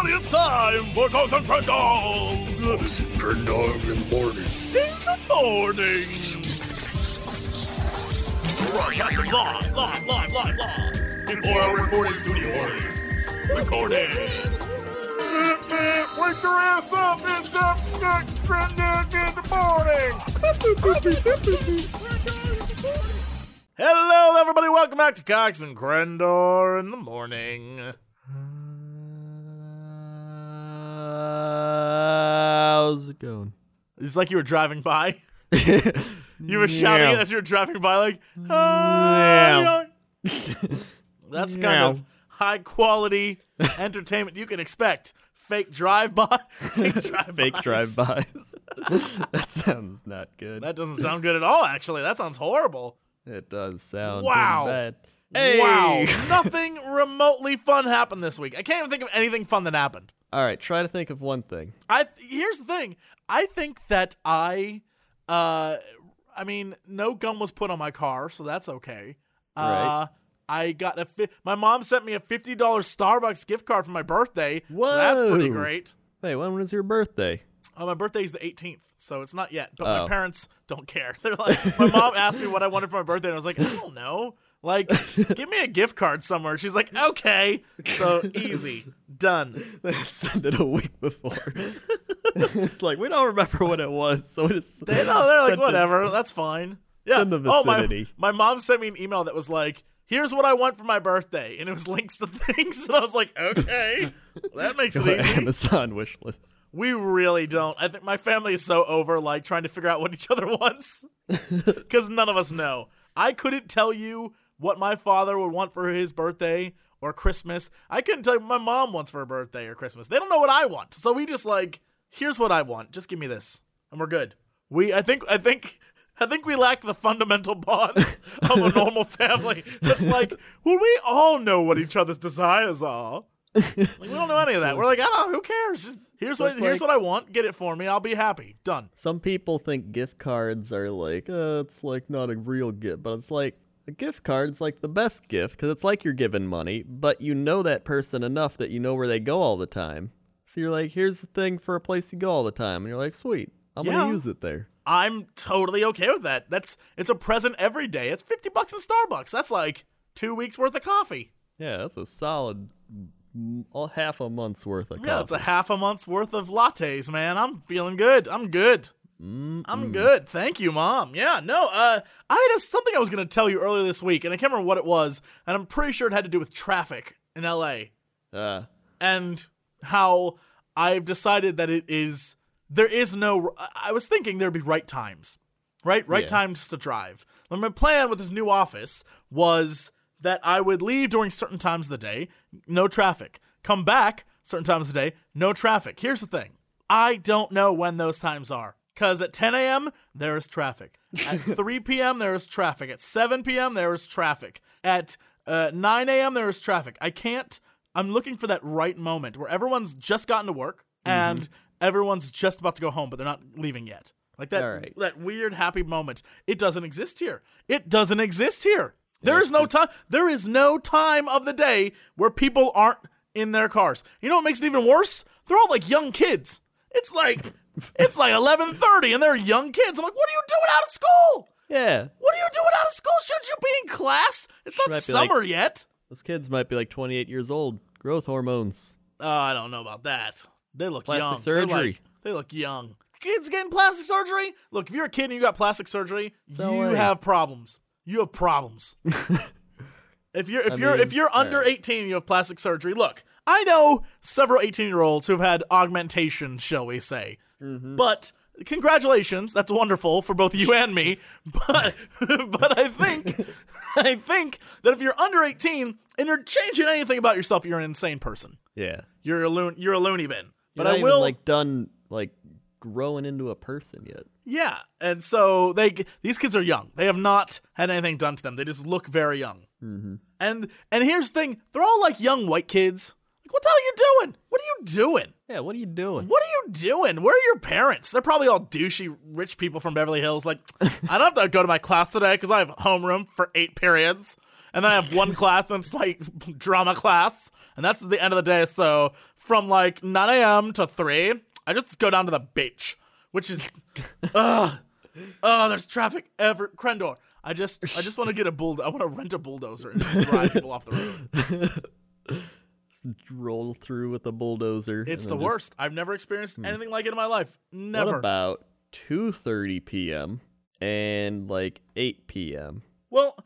everybody, it's time for Cox and Crendog Cox and Crendog in the morning. in the morning. Live, live, live, live, live. Before our recording studio audience. Recording. Wake your ass up, it's up next Crendog in the morning. Hello, everybody. Welcome back to Cox and Crendor in the morning. How's it going? It's like you were driving by. You were shouting it as you were driving by, like, "Ah, yeah." That's kind of high quality entertainment you can expect. Fake drive by, fake drive drive-bys. that sounds not good. That doesn't sound good at all. Actually, that sounds horrible. it does sound Wow. bad. Hey. Wow, nothing remotely fun happened this week. I can't even think of anything fun that happened. All right, try to think of one thing. I here's the thing. I think that I, uh, I mean, no gum was put on my car, so that's okay. Uh, Right. I got a fi- my mom sent me a fifty dollars Starbucks gift card for my birthday. So that's pretty great. Hey, when was your birthday? Oh, my birthday is the 18th, so it's not yet. But my Oh. parents don't care. They're like, my mom asked me what I wanted for my birthday, and I was like, I don't know. Like, give me a gift card somewhere. She's like, okay. So easy, done. Send it a week before. it's like we don't remember what it was, so we just They know they're like, sent it- whatever, that's fine. Yeah. oh my, my mom sent me an email that was like, here's what I want for my birthday, and it was links to things, and I was like, okay, that makes it easy. Amazon wish list. We really don't. I think my family is so over like trying to figure out what each other wants because none of us know. I couldn't tell you what my father would want for his birthday or Christmas. I couldn't tell you what my mom wants for her birthday or Christmas. They don't know what I want, so we just like, here's what I want. Just give me this, and we're good. We, I think, I think. I think we lack the fundamental bonds of a normal family. It's like, well, we all know what each other's desires are. Like, we don't know any of that. We're like, I don't know. Who cares? Just here's what That's here's like- what I want. Get it for me. I'll be happy. Done. Some people think gift cards are like, uh, it's like not a real gift, but it's like gift card's like the best gift because it's like you're giving money, but you know that person enough that you know where they go all the time. So you're like, here's the thing for a place you go all the time, and you're like, sweet, I'm Yeah. gonna use it there. I'm totally okay with that. That's it's a present every day. It's fifty bucks in Starbucks. That's like two weeks worth of coffee. Yeah, that's a solid all half a month's worth of Yeah, coffee. it's a half a month's worth of lattes, man. I'm feeling good. I'm good. I'm good. Thank you, mom. Yeah, no, uh, I had a, something I was going to tell you earlier this week, and I can't remember what it was, and I'm pretty sure it had to do with traffic in LA. uh, and how I've decided that it is there is no. I was thinking there'd be right times, right, right Yeah. times to drive. And my plan with this new office was that I would leave during certain times of the day, no traffic. Come back certain times of the day, no traffic. Here's the thing: I don't know when those times are. Because at 10 a.m., there is traffic. At 3 p.m., there is traffic. At 7 p.m., there is traffic. At uh, 9 a.m., there is traffic. I can't, I'm looking for that right moment where everyone's just gotten to work and everyone's just about to go home, but they're not leaving yet. Like that, right. that weird happy moment. It doesn't exist here. It doesn't exist here. There is no time. There is no time of the day where people aren't in their cars. You know what makes it even worse? They're all like young kids. It's like it's like eleven thirty, and they're young kids. I'm like, what are you doing out of school? yeah, What are you doing out of school? Shouldn't you be in class? It's not Might be like- summer yet. those kids might be like 28 years old. Growth hormones. Oh, I don't know about that. They look Plastic young. Surgery. like- they look young. Kids getting plastic surgery? Look, if you're a kid and you got plastic surgery, So you have problems. You have problems. if you're if I you're mean, if you're under alright. 18 and you have plastic surgery, look, I know several 18 year olds who've had augmentation, shall we say. Mm-hmm. But congratulations, that's wonderful for both you and me. But but I think I think that if you're under 18 and you're changing anything about yourself, you're an insane person. Yeah. You're a loon. You're a loony bin. You're But I even, will like done like growing into a person yet. Yeah, and so they these kids are young. They have not had anything done to them. They just look very young. Mm-hmm. And and here's the thing: they're all like young white kids. What the hell are you doing? What are you doing? Yeah, what are you doing? What are you doing? Where are your parents? They're probably all douchey rich people from Beverly Hills. Like, I don't have to go to my class today because I have homeroom for eight periods, and then I have one class and it's my drama class. and that's the end of the day. So from like 9 a.m. to 3, I just go down to the beach, which is, ugh, oh, there's traffic ever. Crendor, I just, I just want to get a bull. I want to rent a bulldozer and drive people off the road. Roll through with a bulldozer. It's the just- worst. I've never experienced hmm. anything like it in my life. What Never. about 2:30 p.m. and like 8 p.m.? Well,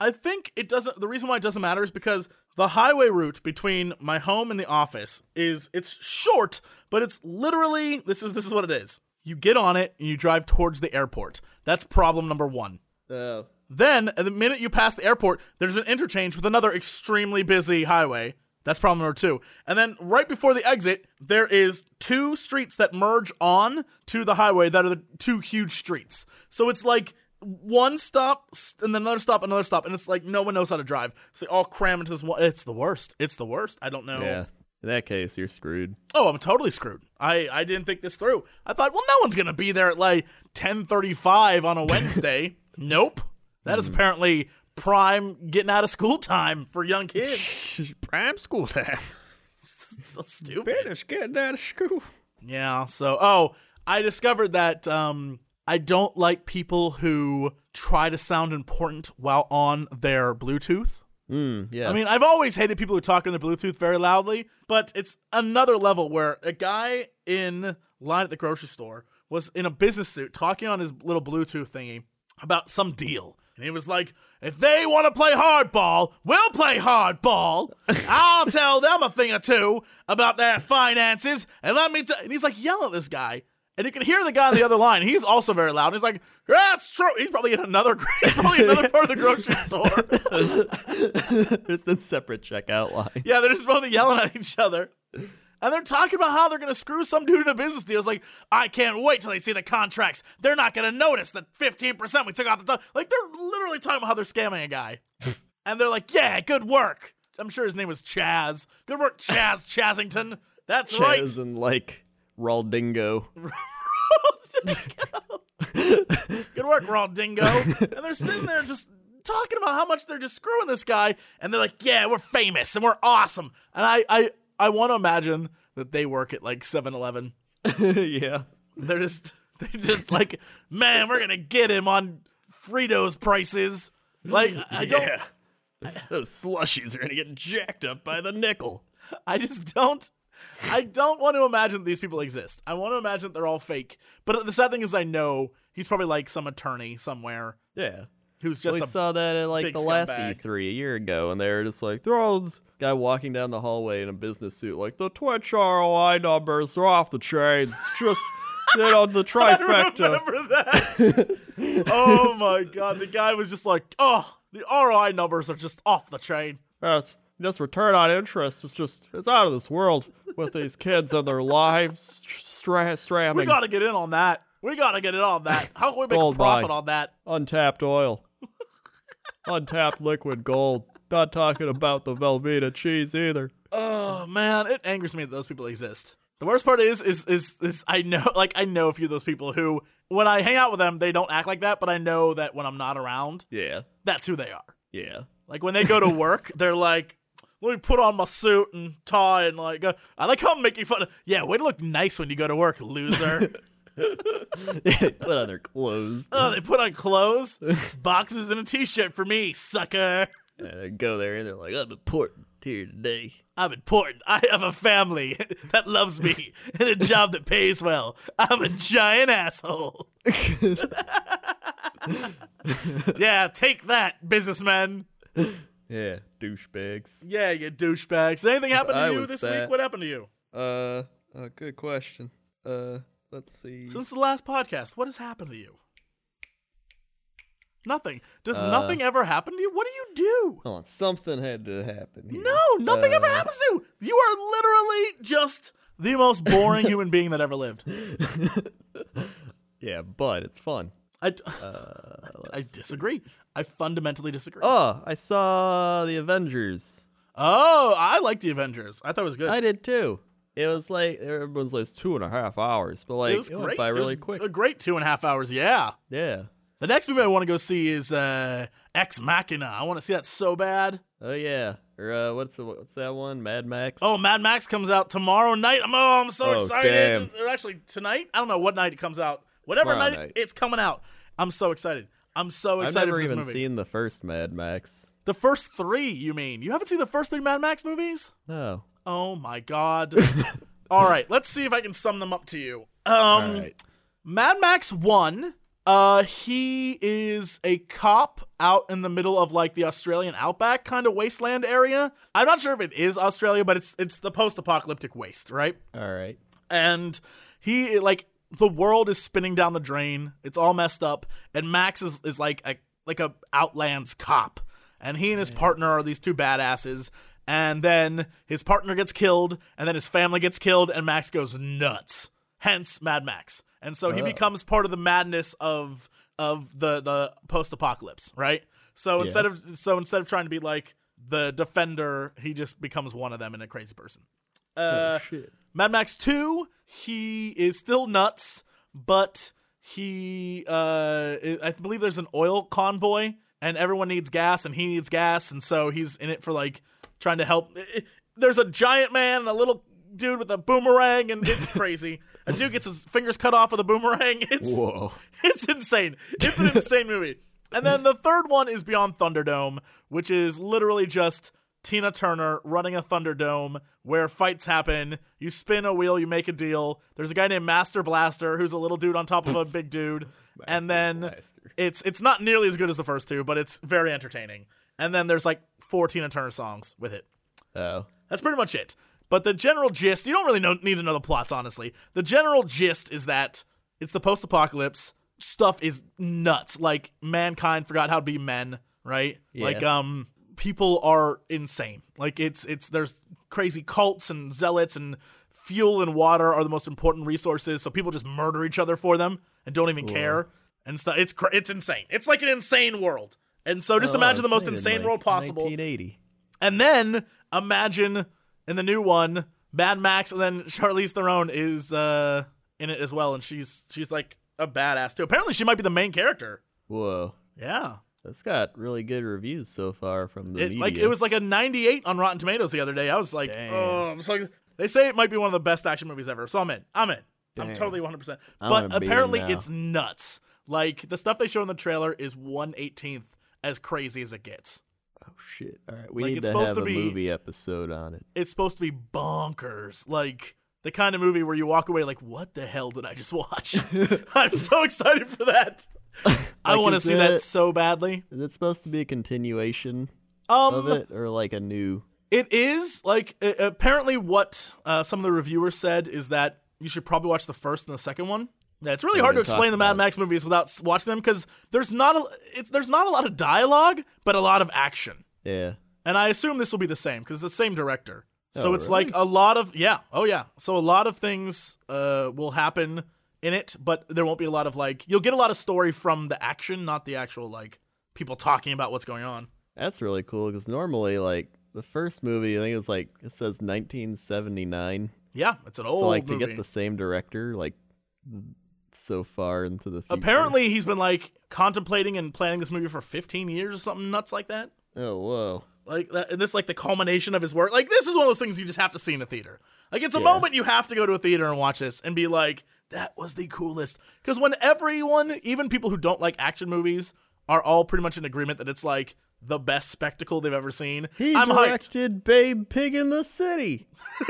I think it doesn't. The reason why it doesn't matter is because the highway route between my home and the office is it's short, but it's literally this is this is what it is. You get on it and you drive towards the airport. That's problem number one. Oh. Then, the minute you pass the airport, there's an interchange with another extremely busy highway. That's problem number two. And then right before the exit, there is two streets that merge on to the highway that are the two huge streets. So it's like one stop and then another stop, another stop, and it's like no one knows how to drive. So they all cram into this one. It's the worst. It's the worst. I don't know. Yeah. In that case, you're screwed. Oh, I'm totally screwed. I, I didn't think this through. I thought, well, no one's gonna be there at like 10:35 on a Wednesday. nope. That is hmm. apparently prime getting out of school time for young kids. Prime school time. so stupid. Finish getting out of school. Yeah. So, oh, I discovered that um, I don't like people who try to sound important while on their Bluetooth. Mm, yeah. I mean, I've always hated people who talk on their Bluetooth very loudly, but it's another level where a guy in line at the grocery store was in a business suit talking on his little Bluetooth thingy about some deal. And he was like, if they want to play hardball, we'll play hardball. I'll tell them a thing or two about their finances. And let me tell And he's like yelling at this guy. And you can hear the guy on the other line. He's also very loud. He's like, that's true. He's probably in another, he's probably another part of the grocery store. There's a separate checkout line. Yeah, they're just both yelling at each other. And they're talking about how they're going to screw some dude in a business deal. It's like, I can't wait till they see the contracts. They're not going to notice that 15% we took off the top. Like, they're literally talking about how they're scamming a guy. and they're like, yeah, good work. I'm sure his name was Chaz. Good work, Chaz Chazington. That's right. Chaz and like Raldingo. Good work, Raw Dingo. and they're sitting there just talking about how much they're just screwing this guy. And they're like, yeah, we're famous and we're awesome. And I, I, I want to imagine that they work at like 7 Eleven. yeah. They're just, they're just like, man, we're going to get him on Fritos prices. Like, I don't, Those slushies are gonna get jacked up by the nickel. I just don't. I don't want to imagine these people exist. I want to imagine that they're all fake. But the sad thing is, I know he's probably like some attorney somewhere Yeah. Who's just we a saw that at like the last scumbag. E3 a year ago, and they were just like, they're all this guy walking down the hallway in a business suit, like the Twitch ROI numbers are off the chains. Just you know the trifecta. remember that. oh my god, the guy was just like, oh, the ROI numbers are just off the chain. Yes, this return on interest is just it's out of this world with these kids and their lives stra- stramming We gotta get in on that. We gotta get in on that. How can we make Gold a profit mine. on that? untapped oil, untapped liquid gold. Not talking about the Velveeta cheese either. Oh man, it angers me that those people exist. The worst part is, is, is, is I know, like, I know a few of those people who, when I hang out with them, they don't act like that, but I know that when I'm not around, Yeah, that's who they are. yeah. Like when they go to work, they're like, "Let me put on my suit and tie and like." I like how I'm making fun. Of, yeah, way to look nice when you go to work, loser. They put on their clothes. oh, they put on clothes, boxes, and a t-shirt for me, sucker. And they go there and they're like, I'm important here today. I'm important. I have a family that loves me and a job that pays well. I'm a giant asshole. yeah, take that, businessman. Yeah, douchebags. Yeah, you douchebags. Anything happen to I you this that. week? What happened to you? Uh, uh, good question. Uh, let's see. Since the last podcast, what has happened to you? Nothing. Does Uh, nothing ever happen to you? What do you do? Hold on, something had to happen here. No, nothing ever Uh, happens to you. You are literally just the most boring human being that ever lived. Yeah, but it's fun. I, d- Uh, I disagree. I fundamentally disagree. Oh, I saw the Avengers. oh, I like the Avengers. I thought it was good. I did too. It was like everyone's like two and a half hours, but like it was went great. by It really was quick. A great two and a half hours. Yeah. Yeah. The next movie I want to go see is uh, Ex Machina. I want to see that so bad. Oh yeah. Or uh, what's the, what's that one? Mad Max. Oh, Mad Max comes out tomorrow night. I'm oh, I'm so Oh, excited. damn. Or actually tonight. I don't know what night it comes out. Whatever night, night. it's coming out. I'm so excited. I'm so excited. I've never even movie. seen the first Mad Max. the first three. You mean you haven't seen the first three Mad Max movies? No. Oh my god. All right, let's see if I can sum them up to you. Um, right. Mad Max 1, uh he is a cop out in the middle of like the Australian outback kind of wasteland area. I'm not sure if it is Australia, but it's it's the post-apocalyptic waste, right? All right. And he like the world is spinning down the drain. It's all messed up and Max is is like a like a outlands cop. And he and his partner are these two badasses. And then his partner gets killed, and then his family gets killed, and Max goes nuts. Hence Mad Max. And so he becomes part of the madness of of the the post apocalypse, right? So Yeah. instead of so instead of trying to be like the defender, he just becomes one of them and a crazy person. Uh, shit. Mad Max 2, he is still nuts, but he uh I believe there's an oil convoy and everyone needs gas and he needs gas and so he's in it for like trying to help there's a giant man and a little dude with a boomerang and it's crazy. a dude gets his fingers cut off with a boomerang. It's Whoa. it's insane. It's an insane movie. And then the third one is Beyond Thunderdome, which is literally just Tina Turner running a Thunderdome where fights happen. You spin a wheel, you make a deal. There's a guy named Master Blaster who's a little dude on top of a big dude. and then Blaster. it's it's not nearly as good as the first two, but it's very entertaining. And then there's like four Tina Turner songs with it. Oh. That's pretty much it. But the general gist, you don't really know, need to know the plots, honestly. The general gist is that it's the post apocalypse. Stuff is nuts. Like, mankind forgot how to be men, right? Yeah. Like, um, people are insane. Like, it's, it's, there's crazy cults and zealots, and fuel and water are the most important resources. So people just murder each other for them and don't even care. And stuff. It's, cra- it's insane. It's like an insane world. And so just Oh, imagine the most insane like, world possible. 1980. And then imagine in the new one, Mad Max, and then Charlize Theron is uh, in it as well, and she's she's like a badass too. Apparently, she might be the main character. Whoa. Yeah, That's got really good reviews so far from the it media. like it was like a 98 on Rotten Tomatoes the other day. I was like, oh, I'm so they say it might be one of the best action movies ever. So I'm in. I'm in. I'm totally 100. percent But wanna be in apparently, it's nuts. Like the stuff they show in the trailer is 118th as crazy as it gets. Oh shit! All right, we Like, need it's to have to a movie episode on it. it's supposed to be bonkers. Like the kind of movie where you walk away like, what the hell did I just watch? I'm so excited for that. I want to see that it- so badly. Is it supposed to be a continuation Um, of it, or like a new? it is like apparently what uh, some of the reviewers said is that you should probably watch the first and the second one. Yeah, it's really hard to explain the Mad. Max movies without watching them because there's not a it's there's not a lot of dialogue, but a lot of action. Yeah. And I assume this will be the same because it's the same director. So Oh, it's really? like a lot of yeah, oh yeah. So a lot of things uh will happen in it, but there won't be a lot of like you'll get a lot of story from the action, not the actual like people talking about what's going on. That's really cool because normally, like the first movie, I think it was like it says 1979. Yeah, it's an old so like to get the same director, like so far into the future. Apparently, he's been like contemplating and planning this movie for 15 years or something nuts like that. Oh whoa! Like that, and this is like the culmination of his work. Like this is one of those things you just have to see in a theater. Like it's a Yeah. moment you have to go to a theater and watch this and be like, that was the coolest. Because when everyone, even people who don't like action movies, are all pretty much in agreement that it's like the best spectacle they've ever seen. He I'm hyped. directed Babe Pig in the City.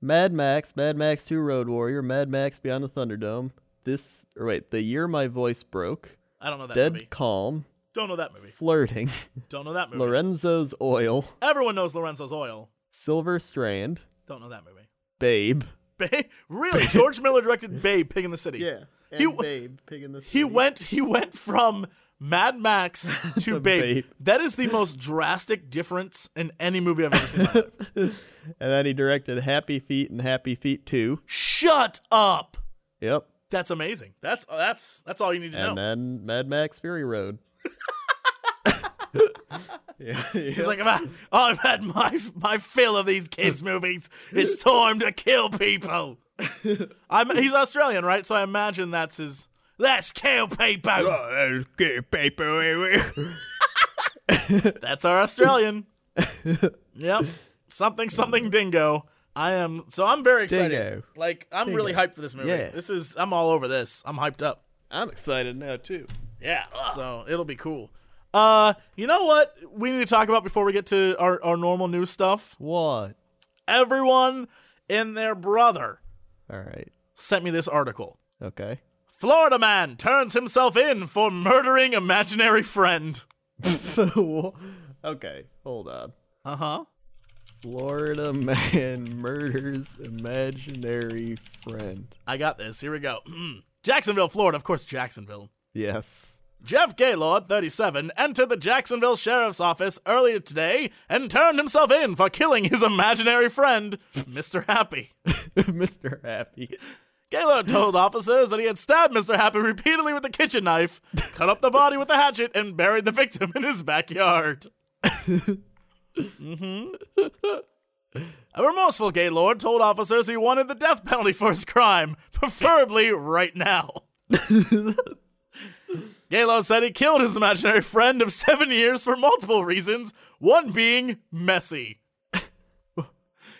Mad Max, Mad Max 2 Road Warrior, Mad Max Beyond the Thunderdome. This, or wait, The Year My Voice Broke, I don't know that movie. Dead movie. Calm, Don't know that movie. Flirting, Don't know that movie. Lorenzo's Oil, Everyone knows Lorenzo's Oil. Silver Strand, Don't know that movie. Babe. Babe, really? George Miller directed Babe, Pig in the City. and He- Babe Pig in the City. He went he went from Mad Max to Babe. That is the most drastic difference in any movie I've ever seen. in my life. and then he directed Happy Feet and Happy Feet 2. Shut up. Yep. That's amazing. That's that's that's all you need to And know. then Mad Max Fury Road. yeah, He's like, "I've had, I've had my my fill of these kids' movies. It's time to kill people. I'm, he's Australian, right? So I imagine that's his. Let's kill people. Kill people. That's our Australian. yep. Something something dingo. I am so I'm very excited. Dingo. Like I'm really hyped for this movie. Yeah. This is I'm all over this. I'm hyped up. I'm excited now too. Yeah. So it'll be cool. Uh, you know what we need to talk about before we get to our, our normal news stuff? What? Everyone and their brother All right. sent me this article. Okay. Florida man turns himself in for murdering imaginary friend. okay. Hold on. Uh huh. Florida man murders imaginary friend. I got this. Here we go. Jacksonville, Florida. Of course, Jacksonville. Yes. Jeff Gaylord, 37, entered the Jacksonville Sheriff's Office earlier today and turned himself in for killing his imaginary friend, Mr. Happy. Mr. Happy. Gaylord told officers that he had stabbed Mr. Happy repeatedly with a kitchen knife, cut up the body with a hatchet, and buried the victim in his backyard. hmm A remorseful Gaylord told officers he wanted the death penalty for his crime, preferably right now. Gaylord said he killed his imaginary friend of seven years for multiple reasons, one being messy.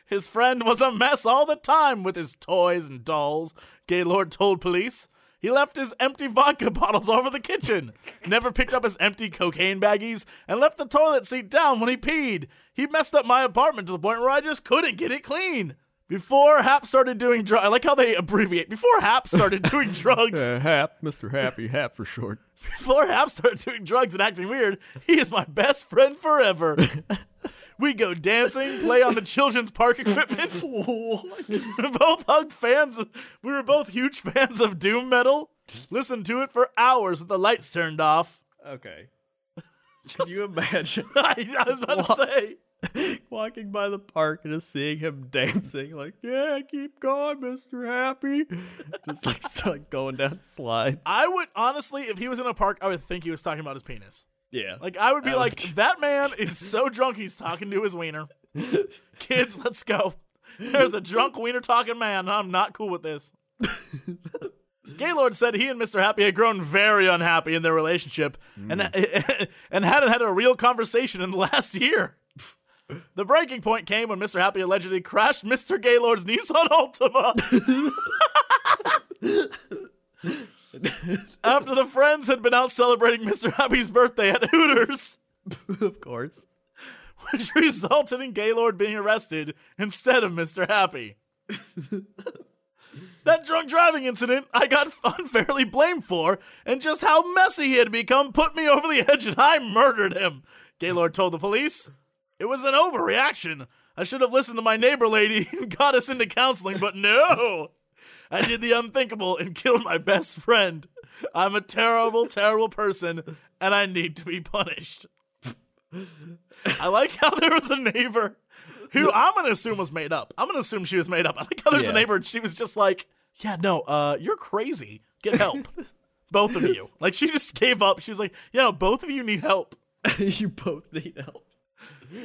His friend was a mess all the time with his toys and dolls, Gaylord told police. He left his empty vodka bottles over the kitchen, never picked up his empty cocaine baggies, and left the toilet seat down when he peed. He messed up my apartment to the point where I just couldn't get it clean. Before Hap started doing drugs, I like how they abbreviate. Before Hap started doing drugs, Uh, Hap, Mr. Happy, Hap for short. before Hap started doing drugs and acting weird, he is my best friend forever. we go dancing, play on the children's park equipment. we both hug fans. We were both huge fans of doom metal. Listened to it for hours with the lights turned off. Okay. Can you imagine I, I was about to say. walking by the park and just seeing him dancing, like, yeah, keep going, Mr. Happy. just like, like going down slides. I would honestly, if he was in a park, I would think he was talking about his penis. Yeah. Like I would be I like, would- that man is so drunk he's talking to his wiener. Kids, let's go. There's a drunk wiener talking man. I'm not cool with this. Gaylord said he and Mr. Happy had grown very unhappy in their relationship and and hadn't had a real conversation in the last year. The breaking point came when Mr. Happy allegedly crashed Mr. Gaylord's Nissan Altima. After the friends had been out celebrating Mr. Happy's birthday at Hooters of course. which resulted in Gaylord being arrested instead of Mr. Happy. that drunk driving incident I got unfairly blamed for, and just how messy he had become put me over the edge, and I murdered him, Gaylord told the police. It was an overreaction. I should have listened to my neighbor lady and got us into counseling, but no! I did the unthinkable and killed my best friend. I'm a terrible, terrible person, and I need to be punished. I like how there was a neighbor who I'm gonna assume was made up. I'm gonna assume she was made up. I like how there's Yeah. a neighbor and she was just like, "Yeah, no, uh, you're crazy. Get help, both of you." Like she just gave up. She was like, "Yeah, both of you need help." you both need help.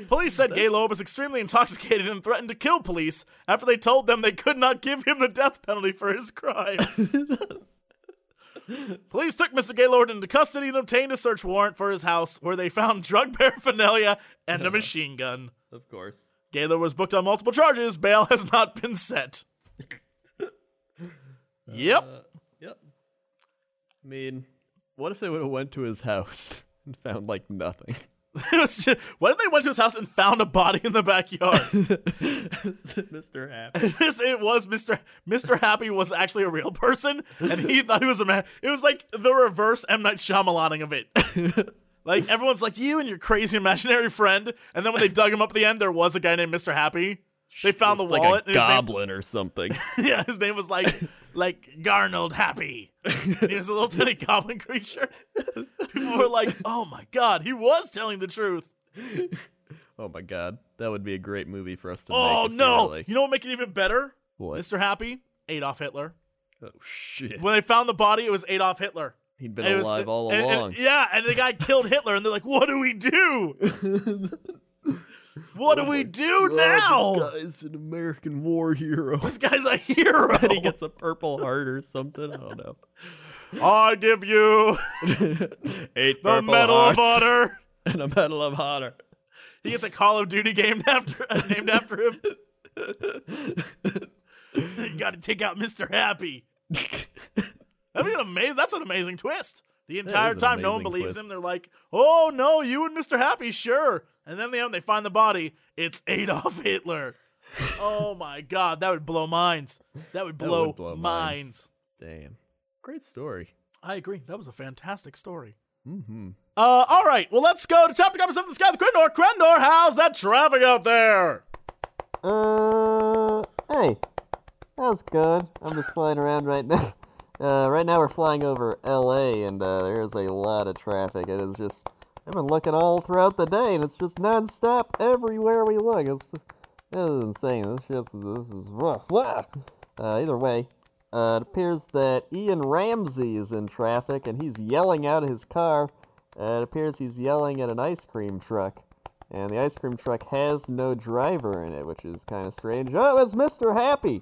Police said Gaylord was extremely intoxicated and threatened to kill police after they told them they could not give him the death penalty for his crime. police took Mr. Gaylord into custody and obtained a search warrant for his house, where they found drug paraphernalia and a machine gun. Of course. Gaylord was booked on multiple charges. Bail has not been set. yep. Uh, yep. I mean, what if they would have went to his house and found like nothing? Just- what if they went to his house and found a body in the backyard? Mr. Happy. it was Mr. Mr. Happy was actually a real person, and he thought he was a man. It was like the reverse M Night Shyamalaning of it. like everyone's like you and your crazy imaginary friend, and then when they dug him up at the end, there was a guy named Mr. Happy. They found the It's wallet. like and a his name- goblin or something. yeah, his name was like like Garnold Happy. He was a little tiny goblin creature. People were like, "Oh my god, he was telling the truth." oh my god, that would be a great movie for us to Oh make. if we no! like- You know what make it even better? What? Mr. Happy, Adolf Hitler. Oh shit. When they found the body, it was Adolf Hitler. He'd been And it was- alive all and- and- along. yeah, and the guy killed Hitler, and they're like, "What do we do? what do we do now? This guy's an American war hero. This guy's a hero. and he gets a purple heart or something. I don't know. I give you Eight the Medal of. Honor. and a Medal of Honor. He gets a Call of Duty game after uh, named after him. you got to take out Mr. Happy. That'd be an amazing. That's an amazing twist. The entire time, no one believes twist. him. They're like, "Oh no, you and Mr. Happy, sure." And then they they find the body. It's Adolf Hitler. oh my God, that would blow minds. That would That blow, would blow minds. minds. Damn. Great story. I agree. That was a fantastic story. Mm-hmm. Uh, all right. Well, let's go to chapter number seven of the sky. The Crendor. Crendor, how's that traffic out there? Uh, hey, that's good. I'm just flying around right now. Uh, right now we're flying over L.A. and uh, there's a lot of traffic. It is just I've been looking all throughout the day and it's just nonstop everywhere we look. It's just, this is insane. This shit's this is rough. Uh, either way, uh, it appears that Ian Ramsey is in traffic and he's yelling out of his car. Uh, it appears he's yelling at an ice cream truck. And the ice cream truck has no driver in it, which is kind of strange. Oh, it's Mr. Happy!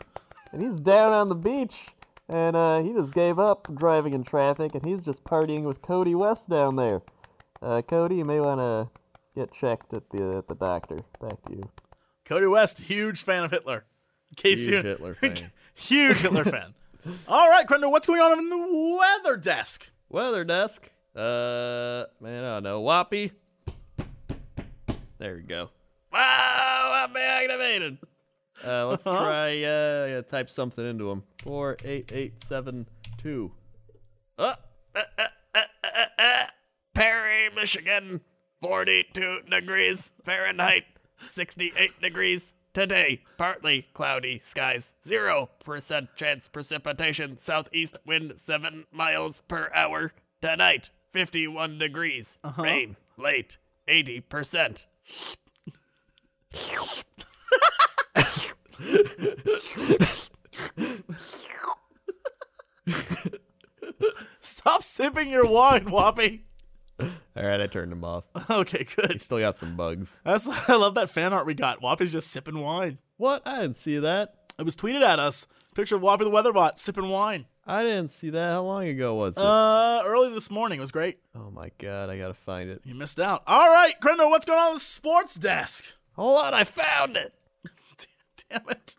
And he's down on the beach. And uh, he just gave up driving in traffic, and he's just partying with Cody West down there. Uh, Cody, you may want to get checked at the at the doctor. Back to you. Cody West, huge fan of Hitler. In case Huge you, Hitler fan. huge Hitler fan. All right, Crendor, what's going on in the weather desk? Weather desk. Uh, man, I don't know. Whoppy. There we go. Wow, Whoppy activated. Uh, let's Uh-huh. try uh type something into him. Four eight eight seven two. Uh, uh, uh, uh, uh, uh, Michigan, forty-two degrees Fahrenheit, sixty-eight degrees today. Partly cloudy skies. Zero percent chance precipitation. Southeast wind seven miles per hour. Tonight, fifty-one degrees. uh-huh. Rain late, eighty percent. Stop sipping your wine, Whoppy. All right, I turned him off. Okay, good. He Still got some bugs. That's I love that fan art we got. Whoppy's just sipping wine. What? I didn't see that. It was tweeted at us. Picture of Whoppy the Weatherbot sipping wine. I didn't see that. How long ago was it? Uh, early this morning. It was great. oh my god, I gotta find it. You missed out. All right, Crendor, what's going on in the sports desk? Hold on, I found it. Damn it.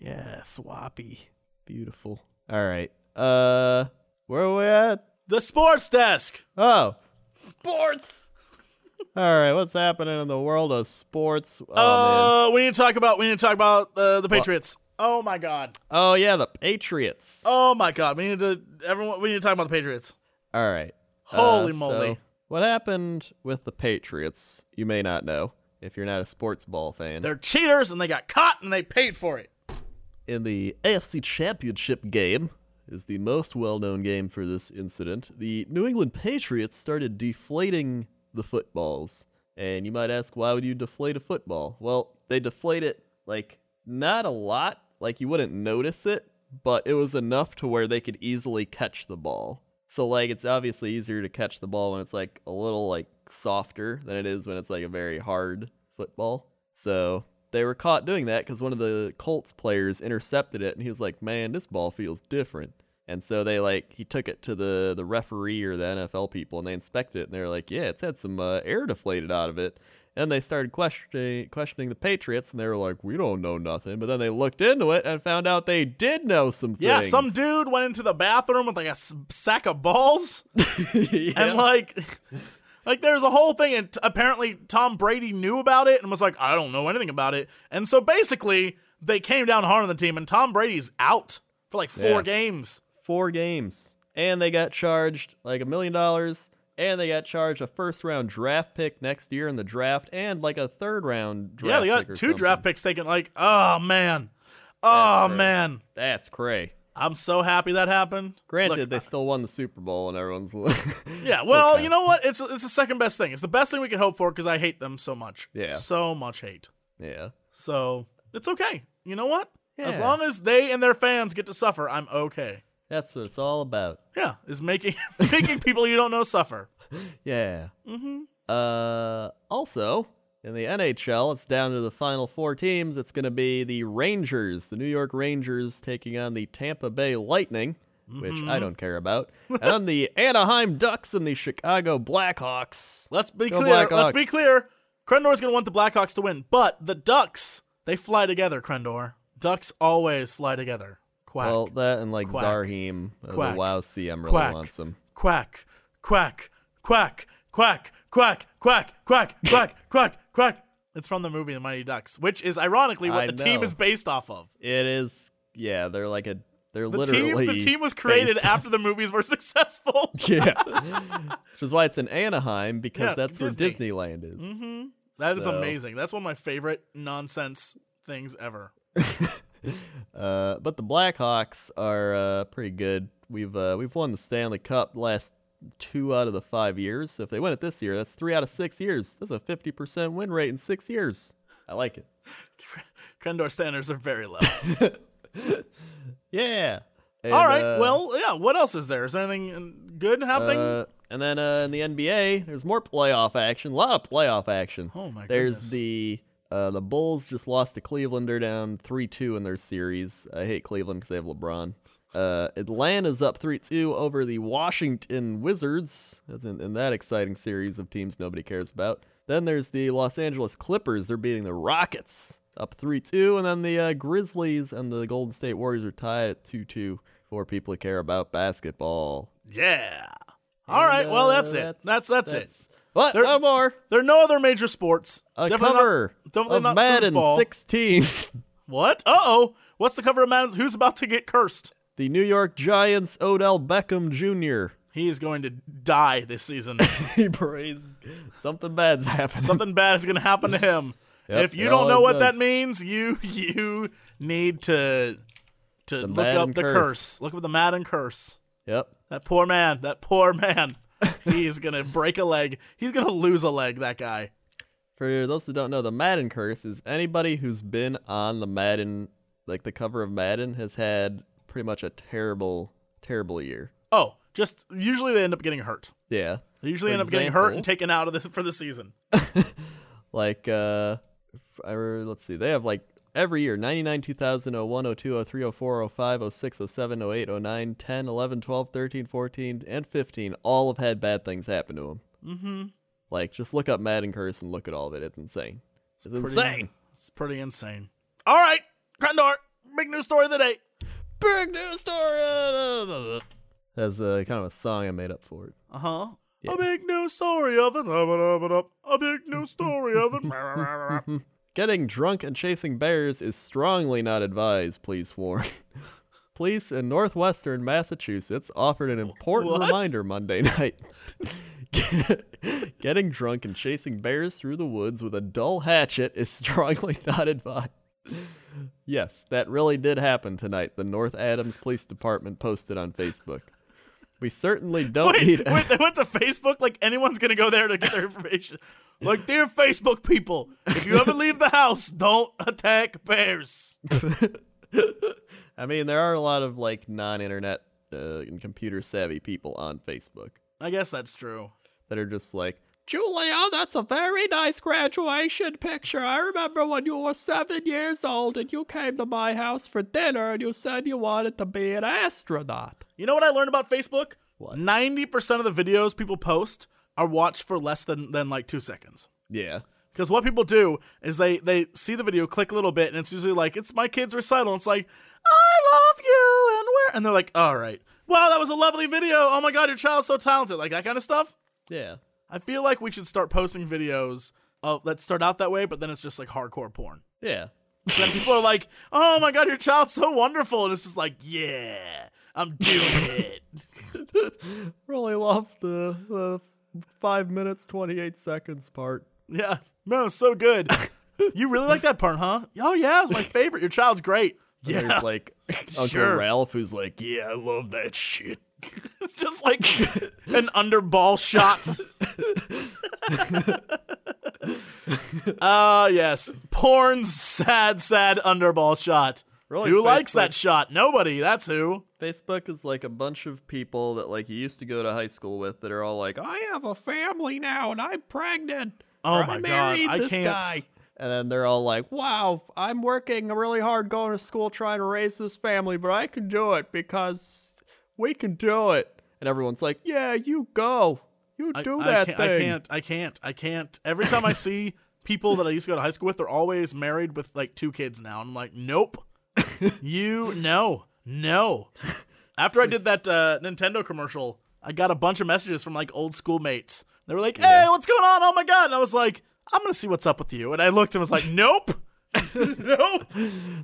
Yeah, swappy. Beautiful. All right. Uh, where are we at? The sports desk. Oh, sports. All right, what's happening in the world of sports? Oh man. Uh, we need to talk about we need to talk about uh, the Patriots. Oh my god. Oh yeah, the Patriots. Oh my god. We need to everyone. We need to talk about the Patriots. All right. Holy Uh, moly. so what happened with the Patriots? You may not know if you're not a sports ball fan. They're cheaters and they got caught and they paid for it. in the AFC Championship game is the most well-known game for this incident. The New England Patriots started deflating the footballs. And you might ask, why would you deflate a football? Well, they deflate it like not a lot, like you wouldn't notice it, but it was enough to where they could easily catch the ball. So like it's obviously easier to catch the ball when it's like a little like softer than it is when it's like a very hard football. So they were caught doing that because one of the Colts players intercepted it and he was like, "Man, this ball feels different." And so they like he took it to the the referee or the NFL people and they inspected it and they were like, "Yeah, it's had some uh, air deflated out of it." And they started questioning questioning the Patriots and they were like, "We don't know nothing." But then they looked into it and found out they did know some things. Yeah, some dude went into the bathroom with like a s- sack of balls Yeah. and like like there's a whole thing and t- apparently Tom Brady knew about it and was like I don't know anything about it. And so basically they came down hard on the team and Tom Brady's out for like 4 Yeah. games. four games. And they got charged like a million dollars. And they got charged a first round draft pick next year in the draft and like a third round draft yeah, they got two draft picks taken like oh man. Oh great. man. That's cray. I'm so happy that happened. Granted, Look, they still won the Super Bowl and everyone's Yeah, well, you know what? It's it's the second best thing. It's the best thing we could hope for because I hate them so much. Yeah. so much hate. Yeah. So it's okay. You know what? Yeah. As long as they and their fans get to suffer, I'm okay. That's what it's all about. Yeah, is making making people you don't know suffer. Yeah. Mm-hmm. Uh, also, in the NHL, it's down to the final four teams. It's going to be the Rangers, the New York Rangers, taking on the Tampa Bay Lightning. which Mm-hmm. I don't care about. and the Anaheim Ducks and the Chicago Blackhawks. Let's be Go clear. Let's be Blackhawks. clear. Crendor's going to want the Blackhawks to win, but the Ducks, they fly together, Krendor. Ducks always fly together. Quack. Well, that and like Quack. Zarhym, Quack. the WoW CM really Quack. wants him. quack, quack, quack, quack, quack, quack, quack, quack, quack, quack. It's from the movie The Mighty Ducks, which is ironically what I the team is based off of. It is, yeah. They're like a, they're The team, literally. the team was created based- after the movies were successful. yeah, which is why it's in Anaheim because Yeah, that's where Disneyland is. That is So- amazing. That's one of my favorite nonsense things ever. Uh, but the Blackhawks are uh, pretty good. We've uh, we've won the Stanley Cup last two out of the five years. So if they win it this year, that's three out of six years. That's a fifty percent win rate in six years. I like it. Crendor standards are very low. Yeah. And, All right. uh, well, yeah. What else is there? Is there anything good happening? Uh, and then uh, in the NBA, there's more playoff action. A lot of playoff action. Oh, my god. There's goodness. the uh, the Bulls just lost to Cleveland. They're down three two in their series. I hate Cleveland because they have LeBron. Uh, Atlanta's up three two over the Washington Wizards. That's in, in that exciting series of teams nobody cares about. Then there's the Los Angeles Clippers. They're beating the Rockets up three two, and then the uh, Grizzlies and the Golden State Warriors are tied at two two. For people who care about basketball. yeah. All right. Well, uh, that's it. That's that's, it. What? There- no more. There are no other major sports. A Definitely not- cover definitely of not Madden foosball. 16. What? Uh oh. What's the cover of Madden? Who's about to get cursed? The New York Giants Odell Beckham Jr. He is going to die this season. he prays something bad's happening. Something bad is going to happen to him. Yep, if you don't know what that means, you you need to to The look Madden up the curse. curse. Look up the Madden curse. Yep. That poor man. That poor man. he is going to break a leg. He's going to lose a leg. That guy. For those who don't know, the Madden curse is anybody who's been on the Madden, like the cover of Madden, has had pretty much a terrible, terrible year. Oh, just usually they end up getting hurt. Yeah. They usually For end up getting hurt and taken out of the for the season. Like, uh, I let's see, they have like every year 99, 2000, 01, 02, 03, 04, 05, 06, 07, 08, 09, 10, 11, 12, 13, 14, and 15 all have had bad things happen to them. Mm-hmm. Like, just look up Madden Curse and look at all of it. It's insane. It's, Pretty- insane. It's pretty insane. All right, Crendor, big news story of the day. Big news story. That's uh, kind of a song I made up for it. Uh huh. Yeah. A big news story of the a big news story of the. Getting drunk and chasing bears is strongly not advised, police warn. Police in northwestern Massachusetts offered an important What? reminder Monday night. Getting drunk and chasing bears through the woods with a dull hatchet is strongly not advised. Yes, that really did happen tonight, the North Adams Police Department posted on Facebook. We certainly don't wait, need wait, they went to Facebook. Like anyone's gonna go there to get their information. Like, dear Facebook people, if you ever leave the house, don't attack bears. I mean, there are a lot of like non-internet uh, and computer savvy people on Facebook I guess that's true. that are just like, Julia, that's a very nice graduation picture. I remember when you were seven years old and you came to my house for dinner and you said you wanted to be an astronaut. You know what I learned about Facebook? What? Ninety percent of the videos people post are watched for less than than like two seconds. Yeah. Because what people do is they they see the video, click a little bit, and it's usually like it's my kid's recital. And it's like I love you and where, and they're like, all right, wow, that was a lovely video. Oh my god, your child's so talented, like that kind of stuff. Yeah. I feel like we should start posting videos of, that start out that way, but then it's just like hardcore porn. Yeah. Then people are like, oh my god, your child's so wonderful, and it's just like, yeah, I'm doing it. Really love the, the five minutes, 28 seconds part. Yeah, no, so good. You really like that part, huh? Oh yeah, it's my favorite. Your child's great. And Yeah, There's like Uncle Sure. Ralph who's like, yeah, I love that shit. It's just like an underball shot. Ah, yes, porn's sad, sad underball shot. Really, who likes that shot? Nobody. That's who. Facebook is like a bunch of people that like you used to go to high school with that are all like, I have a family now and I'm pregnant. Oh or my I God, married I this can't. guy. And then they're all like, Wow, I'm working really hard going to school trying to raise this family, but I can do it because we can do it. And everyone's like, yeah, you go. You do I, that can't, thing. I can't. I can't. I can't. Every time I see people that I used to go to high school with, they're always married with like two kids now. I'm like, nope. you no no. After I did that uh, Nintendo commercial, I got a bunch of messages from like old schoolmates. They were like, "Hey, what's going on? Oh my god!" And I was like, "I'm gonna see what's up with you." And I looked and was like, "Nope, nope."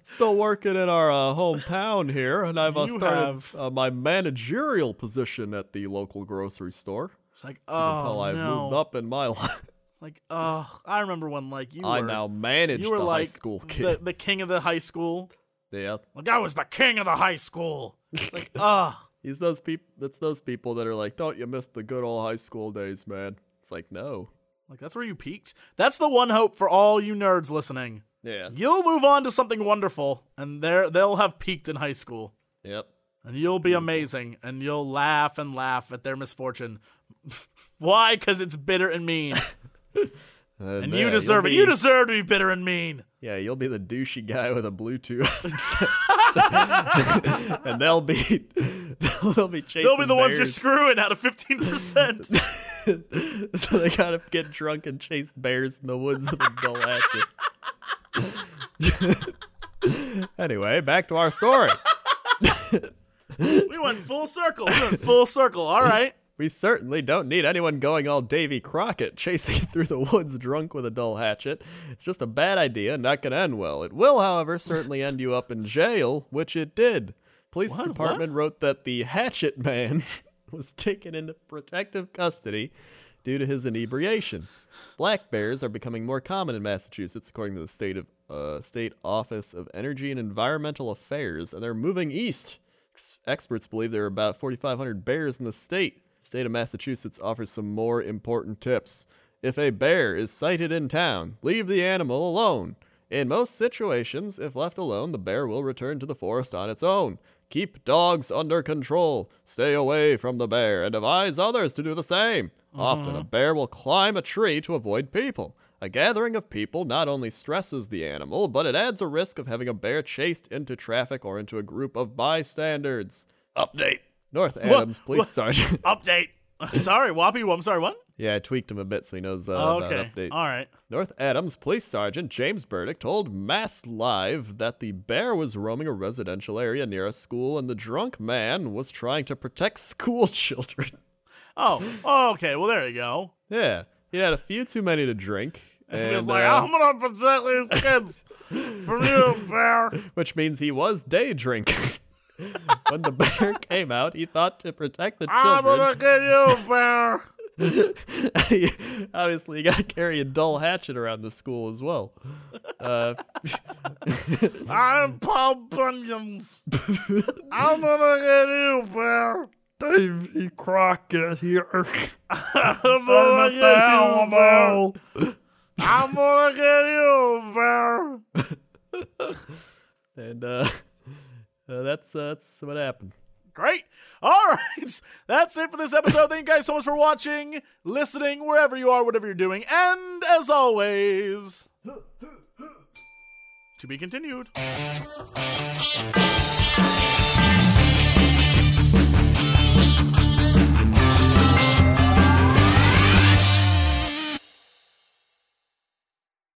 Still working in our uh, hometown here, and I've uh, You started have- uh, my managerial position at the local grocery store. It's like, Until oh I've no. moved up in my life, It's like, oh, I remember when like you I were now manage you were the like high school the, kids. the king of the high school. yeah, Like I was the king of the high school. It's like, ah. he's those people. That's those people that are like, "Don't you miss the good old high school days, man?" It's like, no. Like that's where you peaked. That's the one hope for all you nerds listening. Yeah. You'll move on to something wonderful, and they they'll have peaked in high school, Yep. and you'll be amazing, and you'll laugh and laugh at their misfortune. Why? Because it's bitter and mean, uh, and yeah, you you'll deserve it. be- You deserve to be bitter and mean. Yeah, you'll be the douchey guy with a Bluetooth, and they'll be they'll, be chasing. They'll be the ones you're screwing out of fifteen percent. so they gotta get drunk and chase bears in the woods with a dull hatchet. anyway, back to our story. we went full circle. We went full circle. All right. We certainly don't need anyone going all Davy Crockett chasing through the woods drunk with a dull hatchet. It's just a bad idea, not gonna end well. It will, however, certainly end you up in jail, which it did. Police What? department wrote that the hatchet man was taken into protective custody due to his inebriation. Black bears are becoming more common in Massachusetts, according to the state of uh, state office of energy and environmental affairs, and they're moving east. Ex- Experts believe there are about 4,500 bears in the state. The state of Massachusetts offers some more important tips. If a bear is sighted in town, leave the animal alone. In most situations, if left alone, the bear will return to the forest on its own. Keep dogs under control. Stay away from the bear and advise others to do the same. Often, a mm-hmm. bear will climb a tree to avoid people. A gathering of people not only stresses the animal, but it adds a risk of having a bear chased into traffic or into a group of bystanders. Update North Adams Police what? Sergeant. Update. sorry, Whoppy. I'm sorry. What? Yeah, I tweaked him a bit so he knows uh, Oh, about updates. All right. North Adams Police Sergeant James Burdick told Mass Live that the bear was roaming a residential area near a school and the drunk man was trying to protect school children. Oh. oh okay. Well, there you go. yeah, he had a few too many to drink. He And, was like, uh, I'm gonna protect these kids from you, bear. which means he was day drinking. when the bear came out, he thought to protect the children. I'm gonna get you, bear. Obviously, you gotta carry a dull hatchet around the school as well. Uh, I'm Paul Bunyan. I'm gonna get you, bear. Davy Crockett here. I'm gonna get you, bear. I'm gonna get you, bear. and uh, uh, that's uh, that's what happened. Great. All right. That's it for this episode. Thank you guys so much for watching, listening, wherever you are, whatever you're doing. And as always, to be continued.